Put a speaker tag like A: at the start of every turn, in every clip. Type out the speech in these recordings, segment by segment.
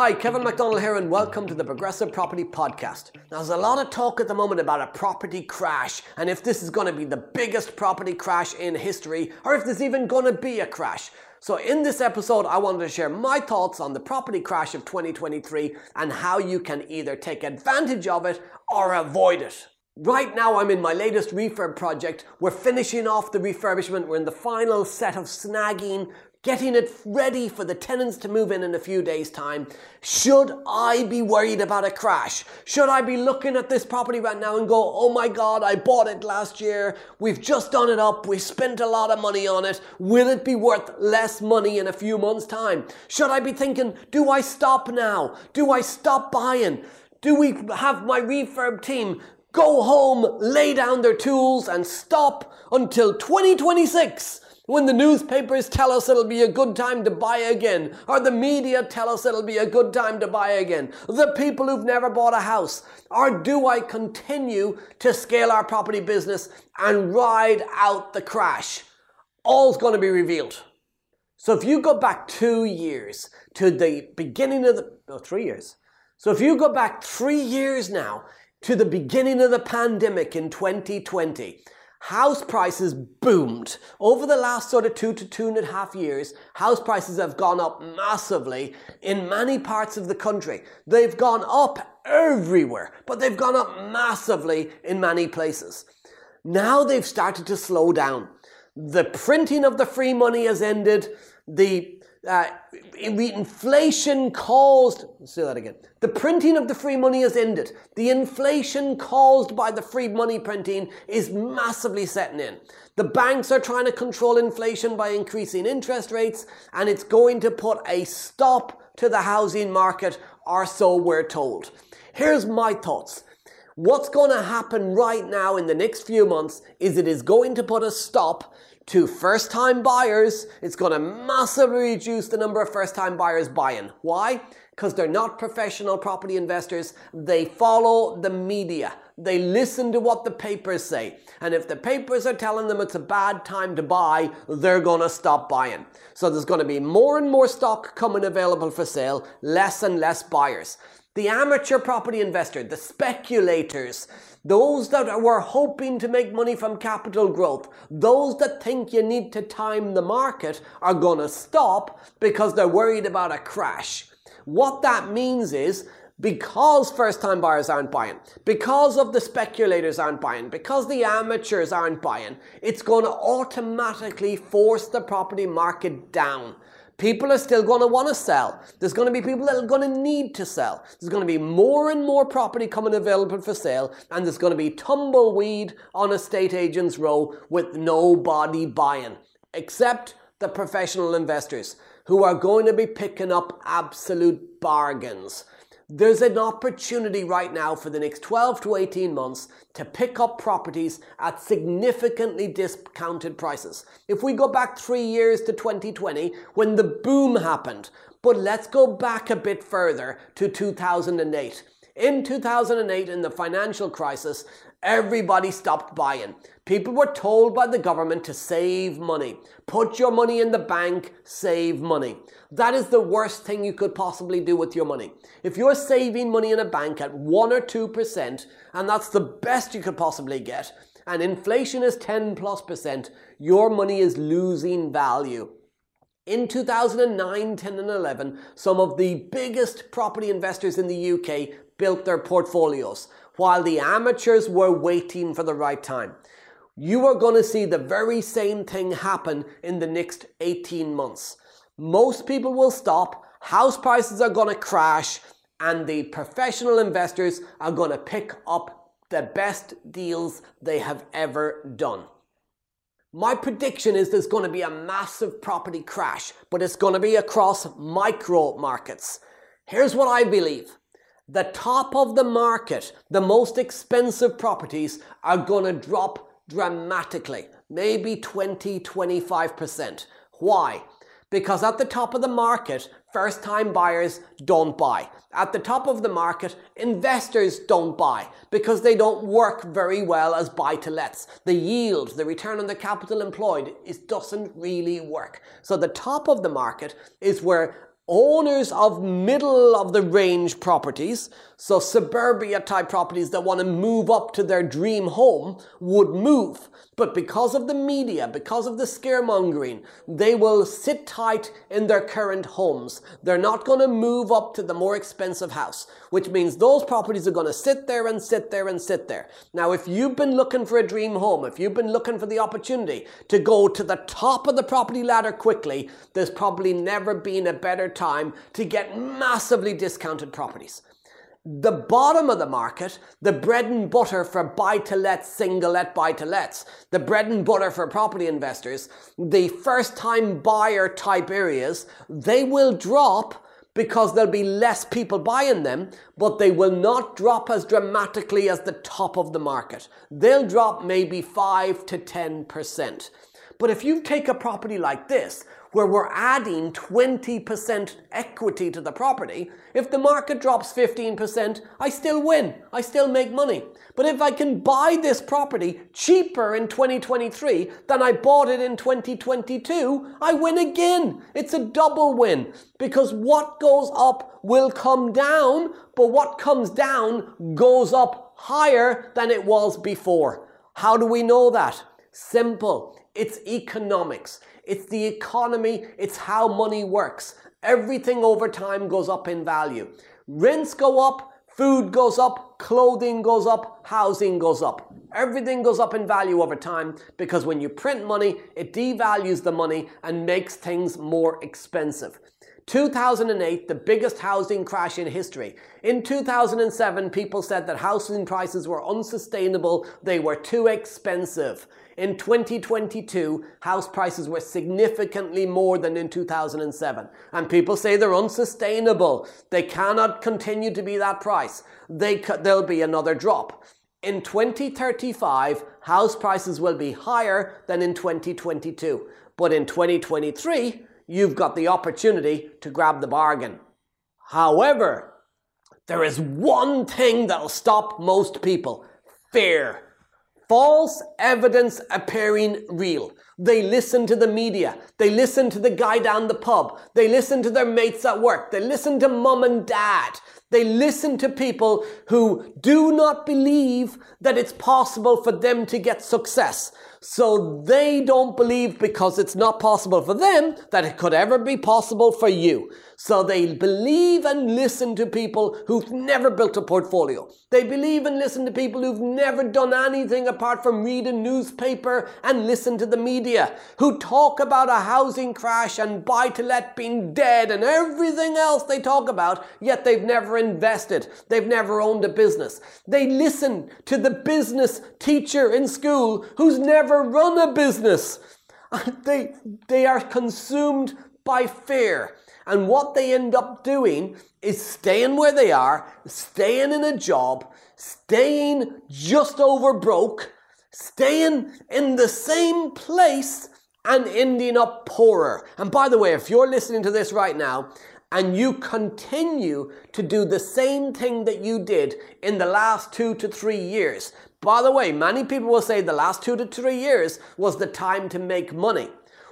A: Hi, Kevin McDonald here, and welcome to the Progressive Property Podcast. Now, there's a lot of talk at the moment about a property crash, and if this is going to be the biggest property crash in history, or if there's even going to be a crash. So, in this episode, I wanted to share my thoughts on the property crash of 2023 and how you can either take advantage of it or avoid it. Right now, I'm in my latest refurb project. We're finishing off the refurbishment. We're in the final set of snagging, getting it ready for the tenants to move in in a few days' time. Should I be worried about a crash? Should I be looking at this property right now and go, oh my God, I bought it last year. We've just done it up. We spent a lot of money on it. Will it be worth less money in a few months' time? Should I be thinking, do I stop now? Do I stop buying? Do we have my refurb team go home, lay down their tools, and stop until 2026? When the newspapers tell us it'll be a good time to buy again, or the media tell us it'll be a good time to buy again, the people who've never bought a house, or do I continue to scale our property business and ride out the crash? All's going to be revealed. So if you go back two years to the beginning of the, oh, three years. So if you go back three years now to the beginning of the pandemic in 2020, house prices boomed. Over the last sort of two to two and a half years, house prices have gone up massively in many parts of the country. They've gone up everywhere, but they've gone up massively in many places. Now they've started to slow down. The printing of the free money has ended. The uh, inflation caused, let's say that again. The printing of the free money has ended. The inflation caused by the free money printing is massively setting in. The banks are trying to control inflation by increasing interest rates, and it's going to put a stop to the housing market, or so we're told. Here's my thoughts. What's going to happen right now in the next few months is it is going to put a stop to first time buyers, it's going to massively reduce the number of first time buyers buying. Why? Because they're not professional property investors. They follow the media. They listen to what the papers say. And if the papers are telling them it's a bad time to buy, they're going to stop buying. So there's going to be more and more stock coming available for sale, less and less buyers. The amateur property investor, the speculators, those that were hoping to make money from capital growth, those that think you need to time the market are going to stop because they're worried about a crash. What that means is because first time buyers aren't buying, because of the speculators aren't buying, because the amateurs aren't buying, it's going to automatically force the property market down. People are still going to want to sell. There's going to be people that are going to need to sell. There's going to be more and more property coming available for sale, and there's going to be tumbleweed on estate agents' row with nobody buying, except the professional investors who are going to be picking up absolute bargains. There's an opportunity right now for the next 12 to 18 months to pick up properties at significantly discounted prices. If we go back three years to 2020, when the boom happened, but let's go back a bit further to 2008. In 2008, in the financial crisis, everybody stopped buying. People were told by the government to save money. Put your money in the bank, save money. That is the worst thing you could possibly do with your money. If you're saving money in a bank at 1 or 2%, and that's the best you could possibly get, and inflation is 10 plus percent, your money is losing value. In 2009, 10, and 11, some of the biggest property investors in the UK built their portfolios, while the amateurs were waiting for the right time. You are going to see the very same thing happen in the next 18 months. Most people will stop, house prices are going to crash, and the professional investors are going to pick up the best deals they have ever done. My prediction is there's going to be a massive property crash, but it's going to be across micro markets. Here's what I believe. The top of the market, the most expensive properties are going to drop dramatically, maybe 20, 25%. Why? Because at the top of the market, first time buyers don't buy. At the top of the market, investors don't buy because they don't work very well as buy to lets. The yield, the return on the capital employed, it doesn't really work. So the top of the market is where owners of middle of the range properties, so suburbia type properties that want to move up to their dream home, would move. But because of the media, because of the scaremongering, they will sit tight in their current homes. They're not going to move up to the more expensive house, which means those properties are going to sit there and sit there and sit there. Now, if you've been looking for a dream home, if you've been looking for the opportunity to go to the top of the property ladder quickly, there's probably never been a better time to get massively discounted properties the bottom of the market, the bread and butter for buy to let, single let, buy to lets, the bread and butter for property investors, the first time buyer type areas, they will drop because there'll be less people buying them, but they will not drop as dramatically as the top of the market. They'll drop maybe 5 to 10%. But if you take a property like this, where we're adding 20% equity to the property, if the market drops 15%, I still win. I still make money. But if I can buy this property cheaper in 2023 than I bought it in 2022, I win again. It's a double win because what goes up will come down, but what comes down goes up higher than it was before. How do we know that? Simple. It's economics. It's the economy. It's how money works. Everything over time goes up in value. Rents go up, food goes up, clothing goes up, housing goes up. Everything goes up in value over time because when you print money, it devalues the money and makes things more expensive. 2008, the biggest housing crash in history. In 2007, people said that housing prices were unsustainable, they were too expensive. In 2022, house prices were significantly more than in 2007. And people say they're unsustainable. They cannot continue to be that price. They, there'll be another drop. In 2035, house prices will be higher than in 2022. But in 2023, you've got the opportunity to grab the bargain. However, there is one thing that'll stop most people fear. False evidence appearing real. They listen to the media. They listen to the guy down the pub. They listen to their mates at work. They listen to mum and dad. They listen to people who do not believe that it's possible for them to get success. So they don't believe because it's not possible for them that it could ever be possible for you. So they believe and listen to people who've never built a portfolio. They believe and listen to people who've never done anything apart from read a newspaper and listen to the media, who talk about a housing crash and buy to let being dead and everything else they talk about, yet they've never invested. They've never owned a business. They listen to the business teacher in school who's never run a business. They, they are consumed by fear. And what they end up doing is staying where they are, staying in a job, staying just over broke, staying in the same place and ending up poorer. And by the way, if you're listening to this right now and you continue to do the same thing that you did in the last two to three years, by the way, many people will say the last two to three years was the time to make money.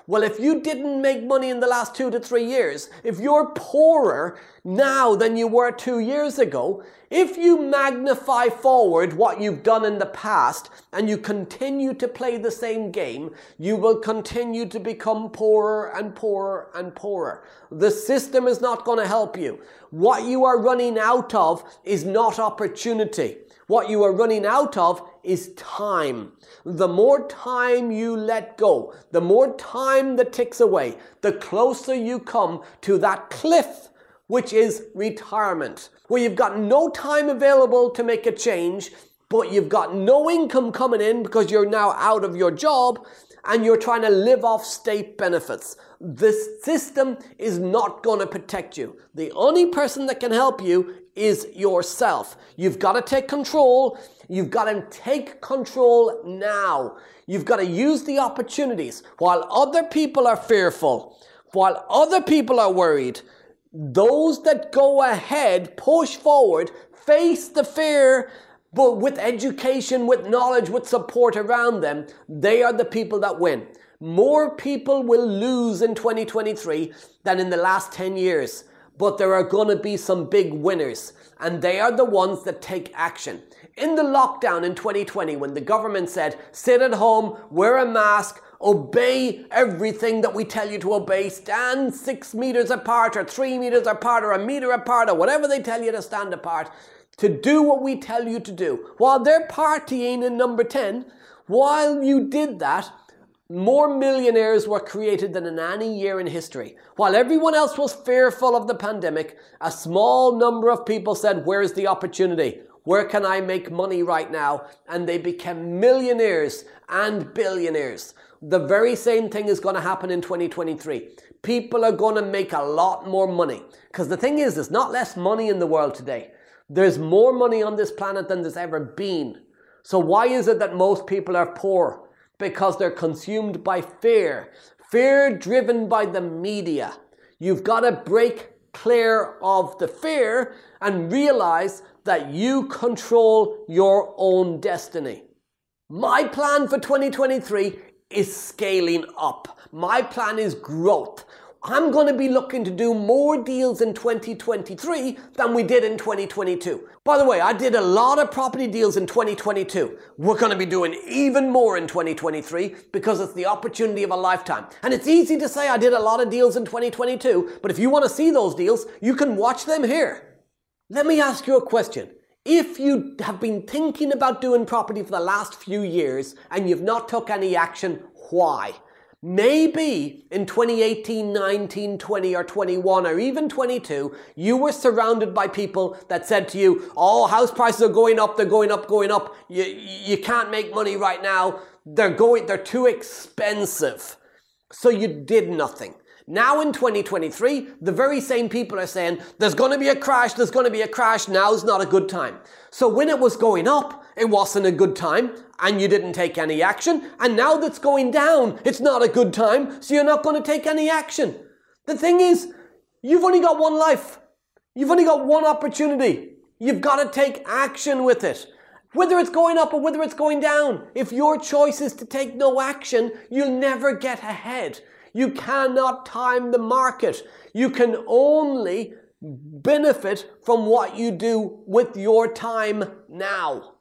A: Well, if you didn't make money in the last two to three years, if you're poorer now than you were two years ago, if you magnify forward what you've done in the past and you continue to play the same game, you will continue to become poorer and poorer and poorer. The system is not going to help you. What you are running out of is not opportunity. What you are running out of is time. The more time you let go, the more time that ticks away, the closer you come to that cliff, which is retirement, where you've got no time available to make a change, but you've got no income coming in because you're now out of your job and you're trying to live off state benefits. This system is not going to protect you. The only person that can help you is yourself. You've got to take control. You've got to take control now. You've got to use the opportunities while other people are fearful, while other people are worried. Those that go ahead, push forward, face the fear, but with education, with knowledge, with support around them, they are the people that win. More people will lose in 2023 than in the last 10 years, but there are going to be some big winners, and they are the ones that take action. In the lockdown in 2020, when the government said, sit at home, wear a mask, obey everything that we tell you to obey, stand six meters apart, or three meters apart, or a meter apart, or whatever they tell you to stand apart, to do what we tell you to do. While they're partying in number 10, while you did that, more millionaires were created than in any year in history. While everyone else was fearful of the pandemic, a small number of people said, Where's the opportunity? Where can I make money right now? And they became millionaires and billionaires. The very same thing is going to happen in 2023. People are going to make a lot more money. Because the thing is, there's not less money in the world today. There's more money on this planet than there's ever been. So why is it that most people are poor? Because they're consumed by fear. Fear driven by the media. You've got to break clear of the fear and realize that you control your own destiny. My plan for 2023 is scaling up. My plan is growth. I'm going to be looking to do more deals in 2023 than we did in 2022. By the way, I did a lot of property deals in 2022. We're going to be doing even more in 2023 because it's the opportunity of a lifetime. And it's easy to say I did a lot of deals in 2022, but if you want to see those deals, you can watch them here. Let me ask you a question. If you have been thinking about doing property for the last few years and you've not took any action, why? Maybe in 2018, 19, 20, or 21, or even 22, you were surrounded by people that said to you, Oh, house prices are going up, they're going up, going up. You, you can't make money right now. They're going, they're too expensive. So you did nothing. Now in 2023, the very same people are saying, there's going to be a crash, there's going to be a crash, now's not a good time. So when it was going up, it wasn't a good time, and you didn't take any action, and now that's going down, it's not a good time, so you're not going to take any action. The thing is, you've only got one life. You've only got one opportunity. You've got to take action with it. Whether it's going up or whether it's going down, if your choice is to take no action, you'll never get ahead. You cannot time the market. You can only benefit from what you do with your time now.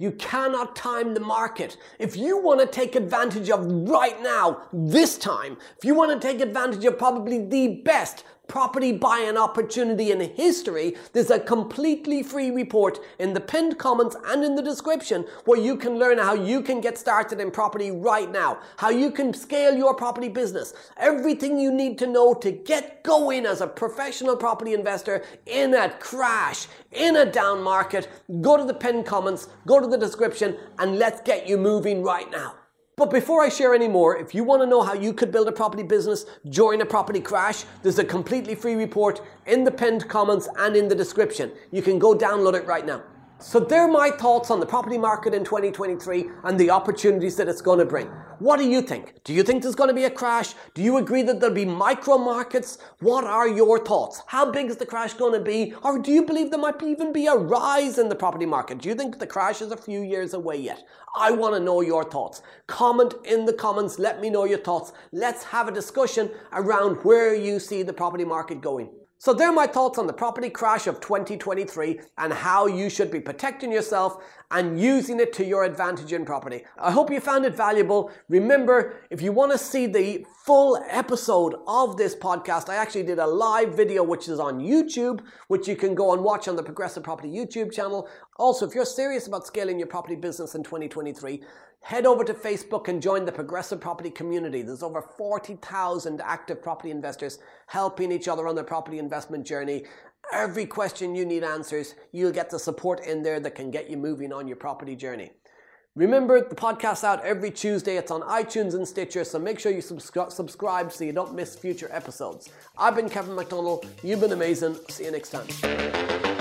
A: You cannot time the market. If you want to take advantage of right now, this time, if you want to take advantage of probably the best property buying opportunity in history, there's a completely free report in the pinned comments and in the description where you can learn how you can get started in property right now, how you can scale your property business, everything you need to know to get going as a professional property investor in a crash, in a down market. Go to the pinned comments, go to the description, and let's get you moving right now. But before I share any more, if you want to know how you could build a property business during a property crash, there's a completely free report in the pinned comments and in the description. You can go download it right now. So they're my thoughts on the property market in 2023 and the opportunities that it's going to bring. What do you think? Do you think there's going to be a crash? Do you agree that there'll be micro markets? What are your thoughts? How big is the crash going to be? Or do you believe there might even be a rise in the property market? Do you think the crash is a few years away yet? I want to know your thoughts. Comment in the comments. Let me know your thoughts. Let's have a discussion around where you see the property market going. So there are my thoughts on the property crash of 2023 and how you should be protecting yourself and using it to your advantage in property. I hope you found it valuable. Remember, if you want to see the full episode of this podcast, I actually did a live video which is on YouTube, which you can go and watch on the Progressive Property YouTube channel. Also, if you're serious about scaling your property business in 2023, head over to Facebook and join the Progressive Property community. There's over 40,000 active property investors helping each other on their property investment journey. Every question you need answers, you'll get the support in there that can get you moving on your property journey. Remember, the podcast's out every Tuesday. It's on iTunes and Stitcher, so make sure you subscri- subscribe so you don't miss future episodes. I've been Kevin McDonald. You've been amazing. See you next time.